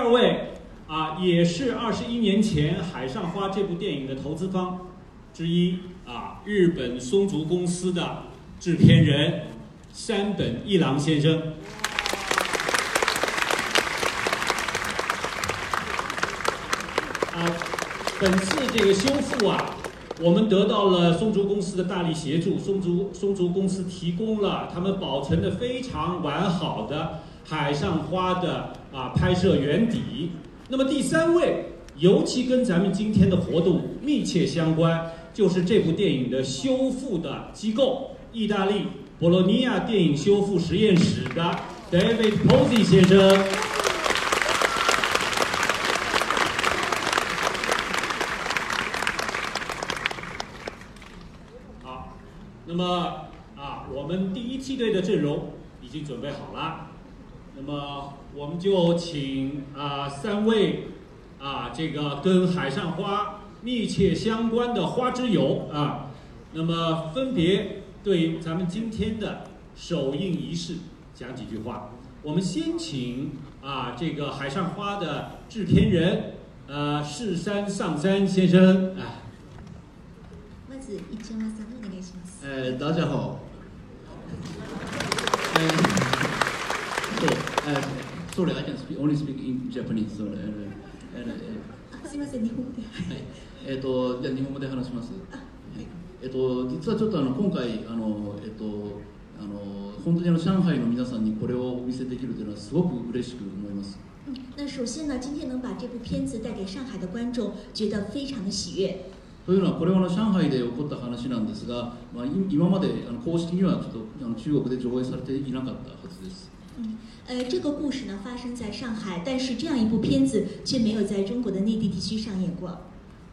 二位啊，也是二十一年前《海上花》这部电影的投资方之一啊，日本松竹公司的制片人山本一郎先生。啊，本次这个修复啊，我们得到了松竹公司的大力协助，松竹松竹公司提供了他们保存的非常完好的《海上花》的啊拍摄原底。那么第三位，尤其跟咱们今天的活动密切相关，就是这部电影的修复的机构——意大利博洛尼亚电影修复实验室的 David Posey 先生。好，那么啊，我们第一梯队的阵容已经准备好了，那么我们就请啊三位啊这个跟海上花密切相关的花之友啊，那么分别对咱们今天的首映仪式讲几句话。我们先请啊这个海上花的制片人呃世山上山先生啊。まず一山さんお願いします。えー、大家好。 Sorry, I can speak, only speak in Japanese. Sorry. すみません日本語で。ーはい。えっ、と、じゃあ日本語で話します。あはい。えっ、と、実はちょっとあの今回あのえっ、とあの本当にあの上海の皆さんにこれをお見せできるというのはすごく嬉しく思います。嗯，那首先呢，今天能把这部片子带给上海的观众，觉得非常的喜悦。というのはこれはあの上海で起こった話なんですが、まあ、い今まであの公式にはちょっとあの中国で上映されていなかったはずです。嗯，呃，这个故事呢发生在上海，但是这样一部片子却没有在中国的内地地区上演过。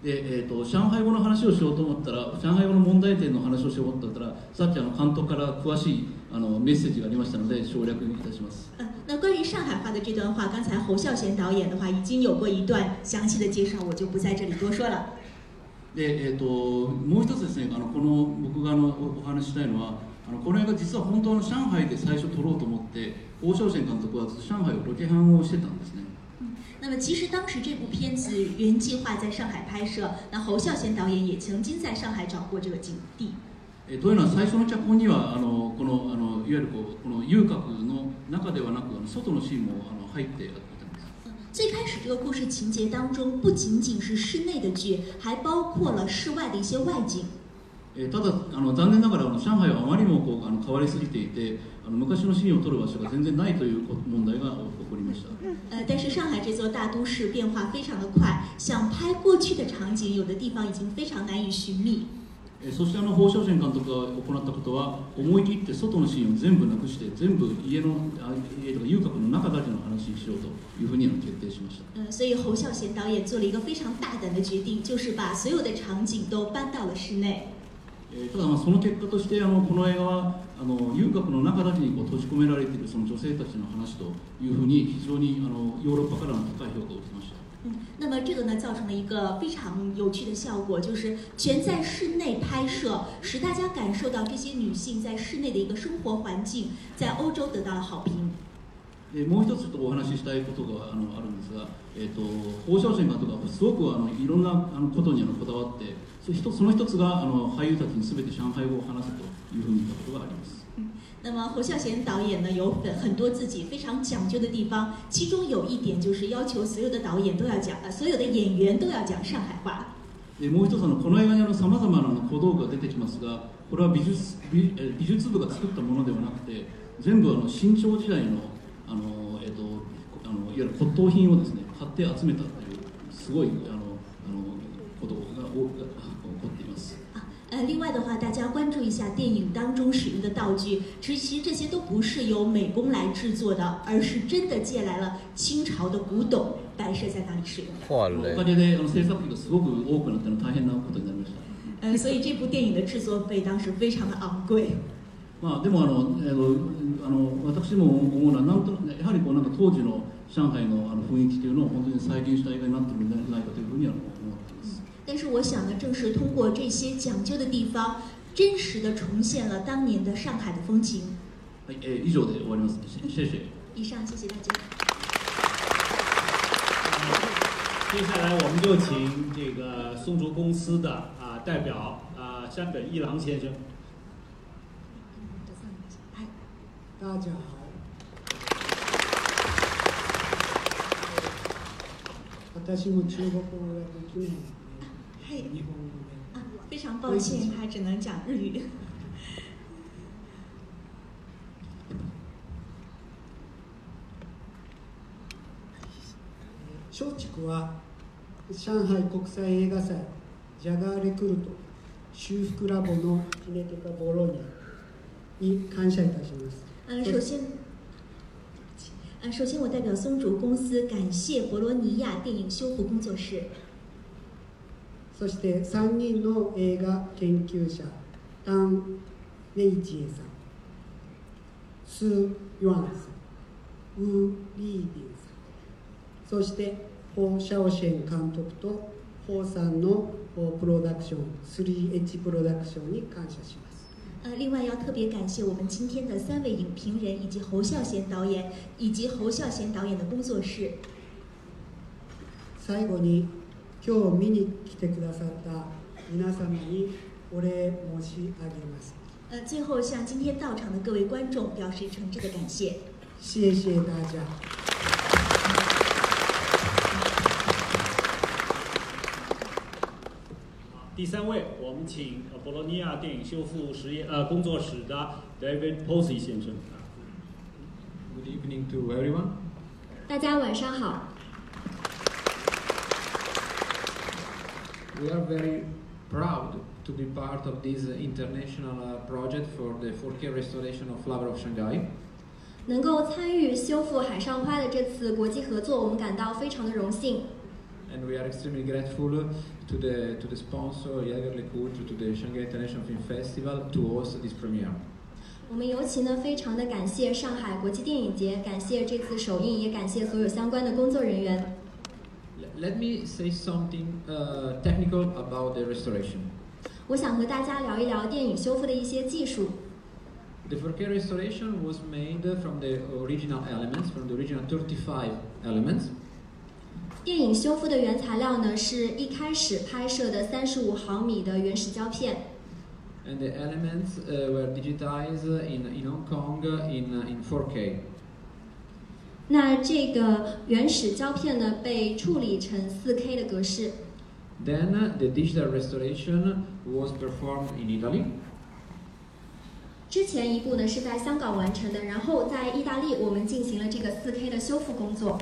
で、えー、と上海語の話をしようと思ったら上海語の問題点の話をしようと思ったらさっきあの監督から詳しいあのメッセージがありましたので省略いたします。呃，那关于上海话的这段话，刚才侯孝贤导演的话已经有过一段详细的介绍，我就不在这里多说了。で、えー、ともう一つですねあのこの僕があのおお話ししたいのはあのこの映画実は本当の上海で最初撮ろうと思って王将賢監督は上海をロケハンをしてたんですね。那么其实当时这部片子原计划在上海拍摄，那侯孝贤导演也曾经在上海找过这个景地。えーというのは最初の脚本にはあのこのあのいわゆるこうこの遊郭の中ではなくあの外のシーンもあの入っていたんです。嗯最开始这个故事情节当中，不仅仅是室内的剧，还包括了室外的一些外景。えーただあの残念ながらあの上海はあまりにもこうあの変わりすぎていてあの昔のシーンを撮る場所が全然ないという問題が起こりました呃，但是上海这座大都市变化非常的快，想拍过去的场景，有的地方已经非常难以寻觅。えーそしてあの宝生賢監督が行ったことは思い切って外のシーンを全部なくして全部家のあ家とか遊郭の中だけの話にしようというふうにあの決定しました呃，所以侯孝贤导演做了一个非常大胆的决定，就是把所有的场景都搬到了室内。えーただまあその結果としてあのこの映画はあの遊郭の中だけにこう閉じ込められているその女性たちの話というふうに非常にあのヨーロッパからの高い評価を受けました嗯，那么这个呢，造成了一个非常有趣的效果，就是全在室内拍摄，使大家感受到这些女性在室内的一个生活环境，在欧洲得到了好评。でもう一つとお話ししたいことがあのあるんですが、えー、と放射線監督はすごくあのいろんなあのことにあのこだわってそ一つその一つがあの俳優たちに全て上海語を話せというふうに言ったことがあります。那么侯孝贤导演呢，有很很多自己非常讲究的地方，其中有一点就是要求所有的导演都要讲，呃，所有的演员都要讲上海话。でもう一つあのこの映画にさまざまなあの小道具が出てきますがこれは美術美えー美術部が作ったものではなくて全部あの清朝時代のあの、えー、とあのいわゆる骨董品をですね買って集めたというすごいあがおが起こっています。啊，呃，另外的话，大家关注一下电影当中使用的道具，其实这些都不是由美工来制作的，而是真的借来了清朝的古董摆设在那里使用的。お坏了か。げで制作費がすごく多くなっての大変なことになりました。呃，所以这部电影的制作费当时非常的昂贵。まあ、でもあの、えあの私も思うのはなんとやはりこうなんか当時の上海のあの雰囲気というのを本当に再現した映画になっているのではないかというふうには思っています。但是我想呢，正是通过这些讲究的地方，真实的重现了当年的上海的风情。はい、えー以上で終わります。シェシェ。以上，谢谢大家。 接下来我们就请这个松竹公司的啊代表啊山本一郎先生。大家好。私も中国語ができないの で、日本語で。啊，非常抱歉，他只能讲日语。松竹は上海国際映画祭ジャガーレクルト修復ラボのキネテカボロニアに感謝いたします。嗯，首先，呃，首先我代表松竹公司感谢博罗尼亚电影修复工作室。 そして3人の映画研究者タン・ウェイジエさんスー・ユアンさんウー・リービンさんそしてホー・シャオシェン監督とホーさんのプロダクション 3H プロダクションに感謝します呃，另外要特别感谢我们今天的三位影评人，以及侯孝贤导演，以及侯孝贤导演的工作室。最後に今日見に来てくださった皆様にお礼申し上げます。呃，最后向今天到场的各位观众表示诚挚的感谢。谢谢大家。第三位，我们请博洛尼亚电影修复实验呃工作室的 David Posey 先生。 Good evening to everyone. 大家晚上好。 We are very proud to be part of this international uh, project for the 4K restoration of Flower of Shanghai. 能够参与修复海上花的这次国际合作，我们感到非常的荣幸。And we are extremely grateful to the, to the sponsor, Jaeger LeCoultre, to the Shanghai International Film Festival to host this premiere. 我们尤其呢非常的感谢上海国际电影节，感谢这次首映，也感谢所有相关的工作人员。L- Let me say something uh, technical about the restoration. 我想和大家聊一聊电影修复的一些技术。 The 4K restoration was made from the original elements, from the original 35 elements. 电影修复的原材料呢是一开始拍摄的三十五毫米的原始胶片。 And the elements uh, were digitized in, in Hong Kong in, uh, in 4K. 那这个原始胶片呢被处理成 4K 的格式。Then uh, the digital restoration was performed in Italy. 之前一步呢是在香港完成的，然后在意大利我们进行了这个 4K 的修复工作。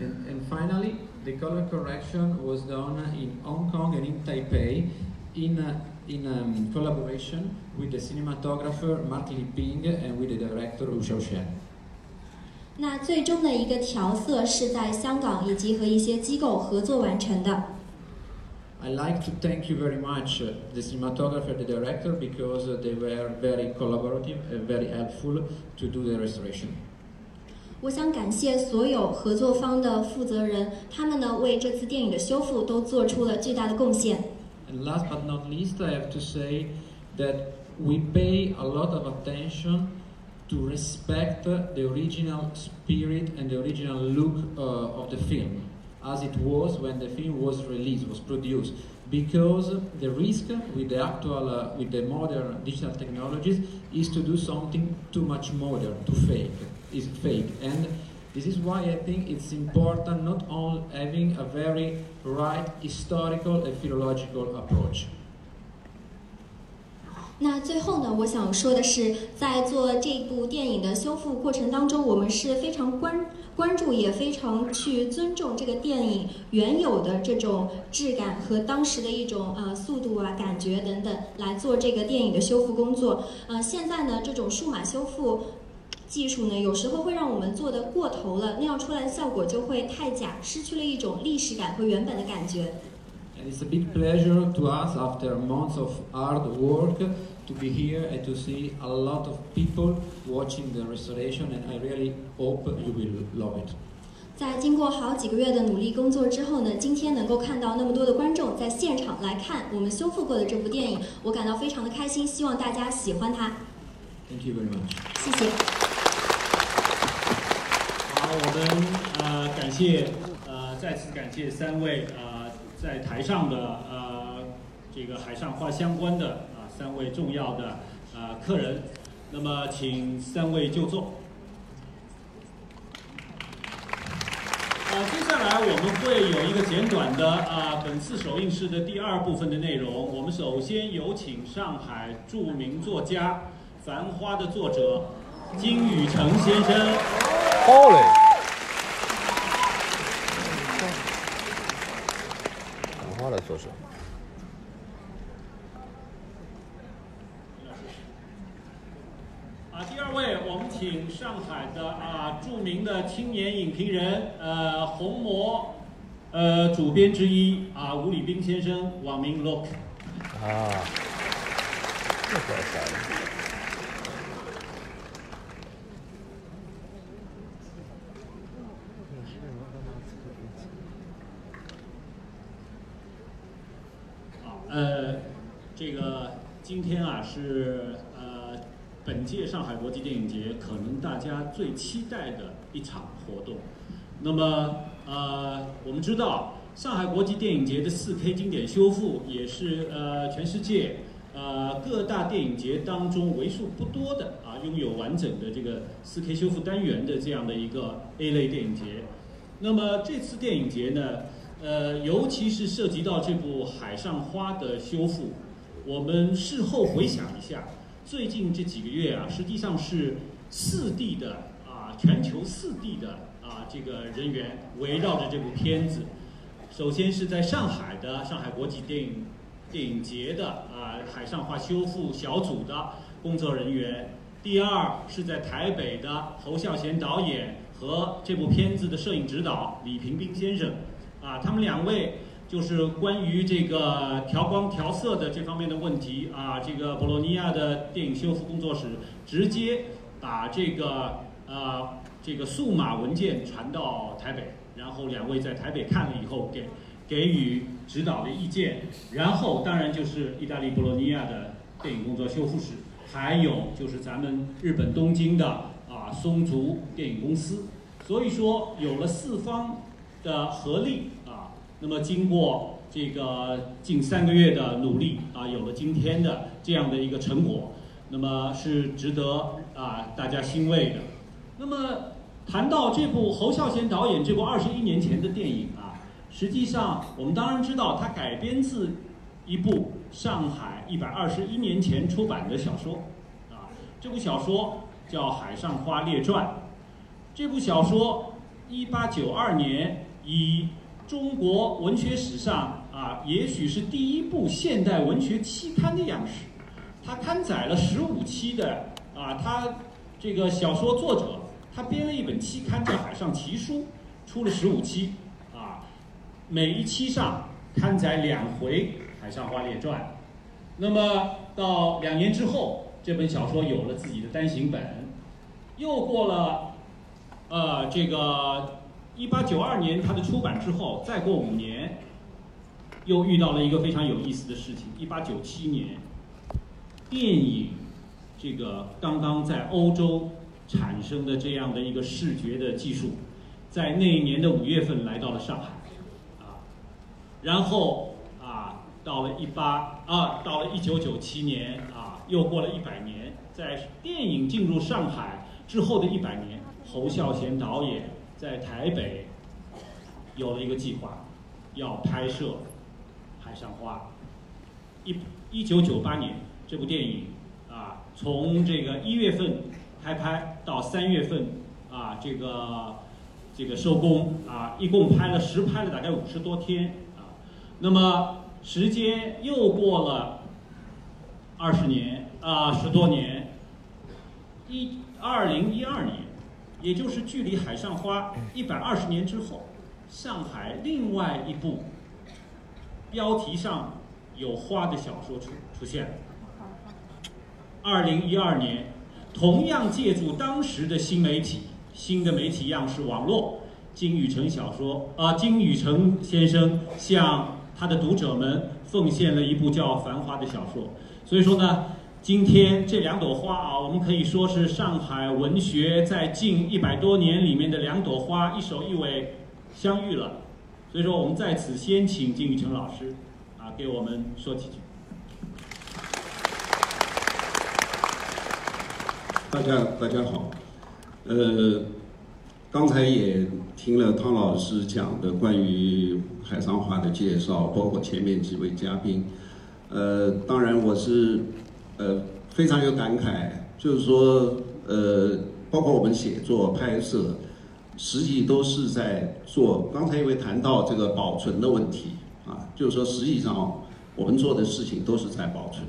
And, and finally, the color correction was done in Hong Kong and in Taipei in, uh, in um, collaboration with the cinematographer Mark Lipping and with the director Wu Xiaoshen. 那最终的一个调色是在香港以及和一些机构合作完成的。I'd like to thank you very much, uh, the cinematographer, the director, because uh, they were very collaborative and very helpful to do the restoration. 我想感谢所有合作方的负责人，他们呢为这次电影的修复都做出了巨大的贡献。And last but not least, I have to say that we pay a lot of attention to respect the original spirit and the original look uh, of the film, as it was when the film was released, was produced. Because the risk with the actual, uh, with the modern digital technologies, is to do something too much modern, too fake, is fake, and this is why I think it's important not only having a very right historical and philological approach. 那最后呢，我想说的是，在做这部电影的修复过程当中，我们是非常关关注，也非常去尊重这个电影原有的这种质感和当时的一种呃速度啊、感觉等等，来做这个电影的修复工作。呃，现在呢，这种数码修复。技术呢，有时候会让我们做的过头了，那样出来的效果就会太假，失去了一种历史感和原本的感觉。It's a big pleasure to us after months of hard work to be here and to see a lot of people watching the restoration and I really hope you will love it. 在经过好几个月的努力工作之后呢，今天能够看到那么多的观众在现场来看我们修复过的这部电影，我感到非常的开心，希望大家喜欢它。Thank you very much. 谢谢。好，我们呃感谢呃。再次感谢三位呃在台上的呃这个海上画相关的啊三位重要的啊客人，那么请三位就坐。啊，接下来我们会有一个简短的啊本次首映式的第二部分的内容。我们首先有请上海著名作家《繁花》的作者金宇澄先生。好嘞。繁花的作者。啊，第二位，我们请上海的啊著名的青年影评人，呃，红魔，呃，主编之一啊，吴礼斌先生，网名 Look。啊，这怪帅的。呃，这个今天啊是本届上海国际电影节可能大家最期待的一场活动。那么呃我们知道上海国际电影节的 4K 经典修复也是呃全世界呃各大电影节当中为数不多的啊拥有完整的这个 4K 修复单元的这样的一个 A 类电影节。那么这次电影节呢？呃，尤其是涉及到这部《海上花》的修复，我们事后回想一下，最近这几个月啊，实际上是四地的啊，全球四地的啊，这个人员围绕着这部片子。首先是在上海的上海国际电影电影节的啊《海上画》修复小组的工作人员；第二是在台北的侯孝贤导演和这部片子的摄影指导李平斌先生。啊，他们两位就是关于这个调光调色的这方面的问题啊，这个博洛尼亚的电影修复工作室直接把这个呃这个数码文件传到台北，然后两位在台北看了以后给给予指导的意见，然后当然就是意大利博洛尼亚的电影工作修复室，还有就是咱们日本东京的啊松竹电影公司，所以说有了四方的合力。那么经过这个近三个月的努力啊，有了今天的这样的一个成果，那么是值得啊大家欣慰的。那么谈到这部侯孝贤导演这部二十一年前的电影啊，实际上我们当然知道它改编自一部上海一百二十一年前出版的小说啊，这部小说叫《海上花列传》。这部小说一八九二年以中国文学史上啊，也许是第一部现代文学期刊的样式。它刊载了十五期的啊，他这个小说作者他编了一本期刊叫《海上奇书》，出了十五期啊，每一期上刊载两回《海上花列传》。那么到两年之后，这本小说有了自己的单行本。又过了呃这个。一八九二年，它的出版之后，再过五年，又遇到了一个非常有意思的事情。一八九七年，电影这个刚刚在欧洲产生的这样的一个视觉的技术，在那一年的五月份来到了上海，啊，然后啊，到了一八啊，到了一九九七年啊，又过了一百年，在电影进入上海之后的一百年，侯孝贤导演。在台北有了一个计划，要拍摄《海上花》。一一九九八年，这部电影啊，从这个一月份开拍到三月份啊，这个这个收工啊，一共拍了实拍了大概五十多天啊。那么时间又过了二十年啊，十多年，一二零一二年。也就是距离《海上花》一百二十年之后，上海另外一部标题上有花的小说出出现了。二零一二年，同样借助当时的新媒体、新的媒体样式网络，金宇澄小说啊，金宇澄先生向他的读者们奉献了一部叫《繁花》的小说。所以说呢。今天这两朵花啊，我们可以说是上海文学在近一百多年里面的两朵花，一首一尾相遇了，所以说，我们在此先请金宇成老师啊，给我们说几句。大家大家好，呃，刚才也听了汤老师讲的关于海上花的介绍，包括前面几位嘉宾，呃，当然我是呃非常有感慨，就是说呃，包括我们写作、拍摄，实际都是在做。刚才因为谈到这个保存的问题啊，就是说实际上我们做的事情都是在保存，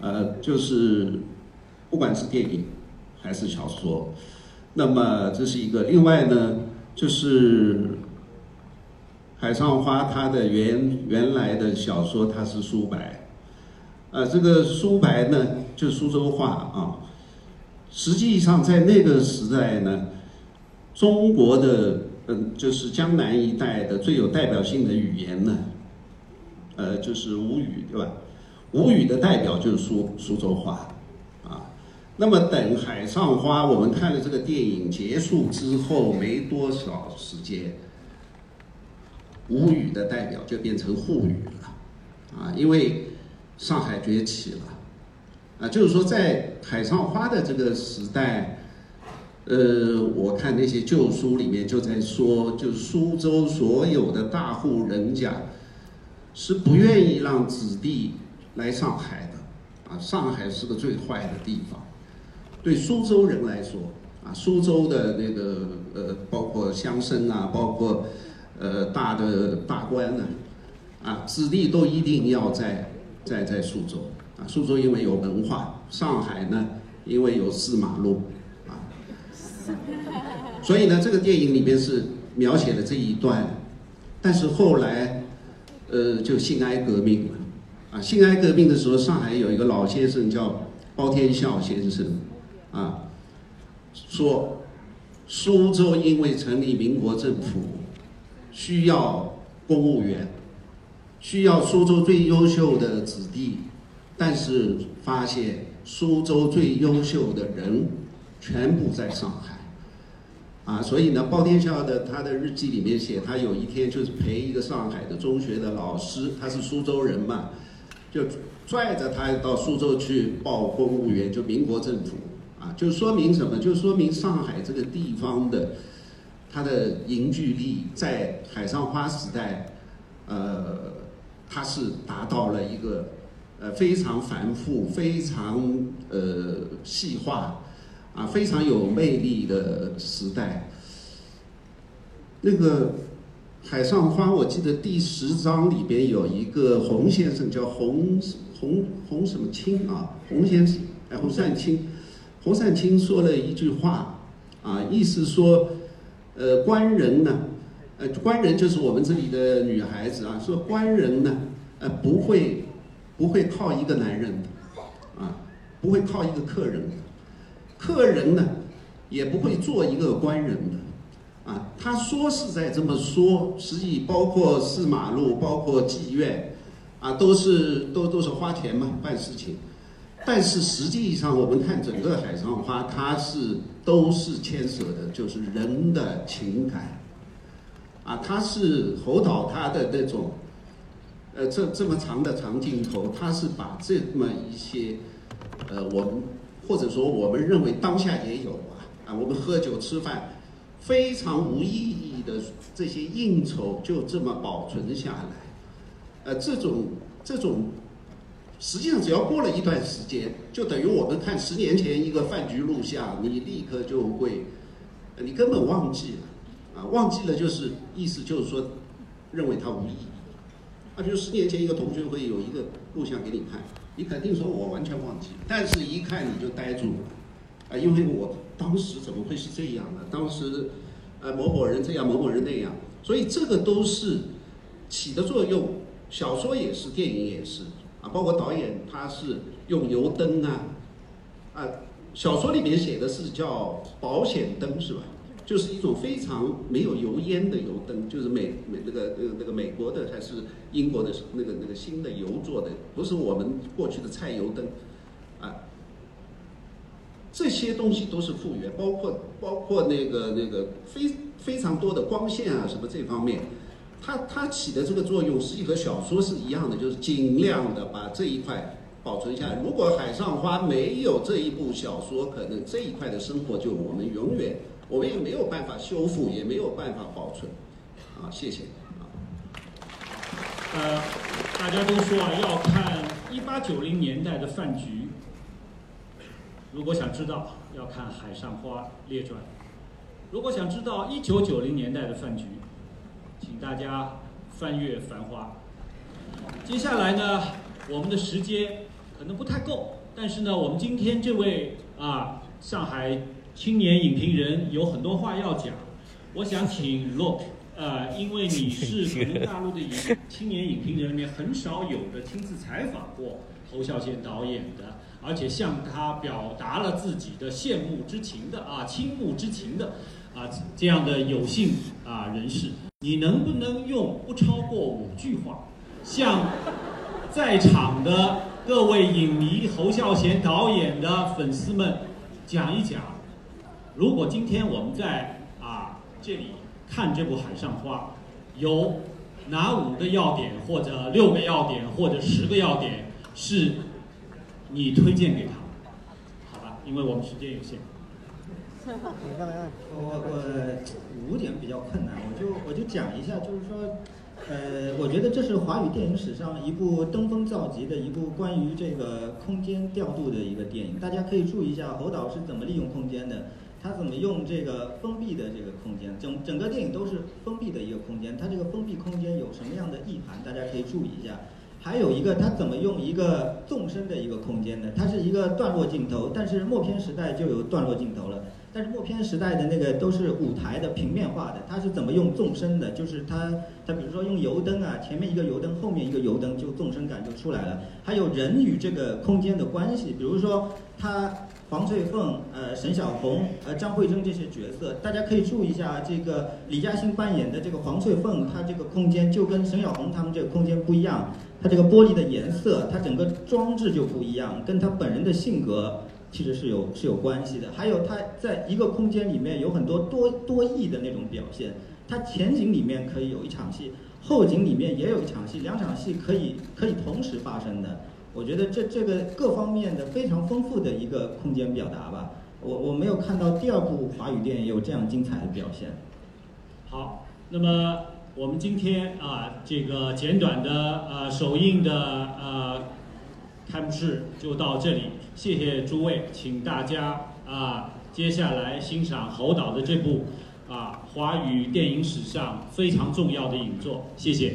呃，就是。不管是电影还是小说，那么这是一个。另外呢，就是《海上花》它的原原来的小说它是苏白，啊，这个苏白呢就苏州话啊。实际上在那个时代呢，中国的嗯就是江南一带的最有代表性的语言呢，呃就是吴语对吧？吴语的代表就是苏苏州话。啊那么等《海上花》我们看了这个电影结束之后没多少时间，吴语的代表就变成沪语了，啊，因为上海崛起了，啊，就是说在《海上花》的这个时代，呃，我看那些旧书里面就在说，就苏州所有的大户人家是不愿意让子弟来上海的，啊，上海是个最坏的地方。对苏州人来说，啊，苏州的那个呃，包括乡绅啊，包括呃大的大官呢，啊，子弟都一定要在在在苏州，啊，苏州因为有文化，上海呢因为有四马路，啊，所以呢，这个电影里面是描写了这一段，但是后来，呃，就辛亥革命了，啊，辛亥革命的时候，上海有一个老先生叫包天笑先生。啊，说苏州因为成立民国政府，需要公务员，需要苏州最优秀的子弟，但是发现苏州最优秀的人全部在上海，啊，所以呢，包天笑的他的日记里面写，他有一天就是陪一个上海的中学的老师，他是苏州人嘛，就拽着他到苏州去报公务员，就民国政府。啊，就说明什么？就说明上海这个地方的它的凝聚力，在海上花时代，呃，它是达到了一个呃非常繁复、非常呃细化啊、非常有魅力的时代。那个海上花，我记得第十章里边有一个洪先生叫洪洪洪什么清啊，洪先生哎，洪善清。洪善清说了一句话，啊，意思说，呃，官人呢，呃，官人就是我们这里的女孩子啊，说官人呢，呃，不会，不会靠一个男人的，啊，不会靠一个客人的，客人呢，也不会做一个官人的，啊，他说是在这么说，实际包括四马路，包括妓院，啊，都是都都是花钱嘛，办事情。但是实际上，我们看整个海上花，它是都是牵涉的，就是人的情感，啊，它是侯导他的那种，呃，这这么长的长镜头，他是把这么一些，呃，我们或者说我们认为当下也有啊，啊，我们喝酒吃饭，非常无意义的这些应酬就这么保存下来，呃，这种这种。实际上，只要过了一段时间，就等于我们看十年前一个饭局录像，你立刻就会，你根本忘记了，啊，忘记了就是意思就是说，认为它无意义。啊，比如十年前一个同学会有一个录像给你看，你肯定说我完全忘记，但是一看你就呆住了，啊，因为我当时怎么会是这样呢？当时，呃，某某人这样，某某人那样，所以这个都是起的作用。小说也是，电影也是。啊，包括导演他是用油灯啊，啊，小说里面写的是叫保险灯是吧？就是一种非常没有油烟的油灯，就是美美那个那个那个美国的还是英国的那个那个新的油做的，不是我们过去的菜油灯，啊，这些东西都是复原，包括包括那个那个非非常多的光线啊什么这方面，它它起的这个作用，实际和小说是一样的，就是尽量的把这一块保存下来。如果《海上花》没有这一部小说，可能这一块的生活就我们永远，我们也没有办法修复，也没有办法保存。啊，谢谢。呃，大家都说啊，要看一八九零年代的饭局。如果想知道，要看《海上花列传》；如果想知道一九九零年代的饭局，请大家翻阅《繁花》。接下来呢，我们的时间可能不太够，但是呢，我们今天这位啊，上海青年影评人有很多话要讲。我想请 Look，呃，因为你是可能大陆的影 青年影评人里面很少有的亲自采访过侯孝贤导演的。而且向他表达了自己的羡慕之情的啊，倾慕之情的啊，这样的有幸啊人士，你能不能用不超过五句话，向在场的各位影迷侯孝贤导演的粉丝们讲一讲，如果今天我们在啊这里看这部《海上花》，有哪五个要点，或者六个要点，或者十个要点是？你推荐给他，好吧？因为我们时间有限。我我五点比较困难，我就我就讲一下，就是说，呃，我觉得这是华语电影史上一部登峰造极的一部关于这个空间调度的一个电影。大家可以注意一下侯导是怎么利用空间的，他怎么用这个封闭的这个空间，整整个电影都是封闭的一个空间。它这个封闭空间有什么样的意涵？大家可以注意一下。还有一个，他怎么用一个纵深的一个空间呢？它是一个段落镜头，但是默片时代就有段落镜头了。但是默片时代的那个都是舞台的平面化的，它是怎么用纵深的？就是它，它比如说用油灯啊，前面一个油灯，后面一个油灯，就纵深感就出来了。还有人与这个空间的关系，比如说他黄翠凤、呃沈小红、呃张慧珍这些角色，大家可以注意一下，这个李嘉欣扮演的这个黄翠凤，她这个空间就跟沈小红他们这个空间不一样。它这个玻璃的颜色，它整个装置就不一样，跟她本人的性格其实是有是有关系的。还有他在一个空间里面有很多多多义的那种表现，他前景里面可以有一场戏，后景里面也有一场戏，两场戏可以可以同时发生的。我觉得这这个各方面的非常丰富的一个空间表达吧。我我没有看到第二部华语电影有这样精彩的表现。好，那么。我们今天啊，这个简短的呃首映的呃开幕式就到这里，谢谢诸位，请大家啊接下来欣赏侯导的这部啊华语电影史上非常重要的影作，谢谢。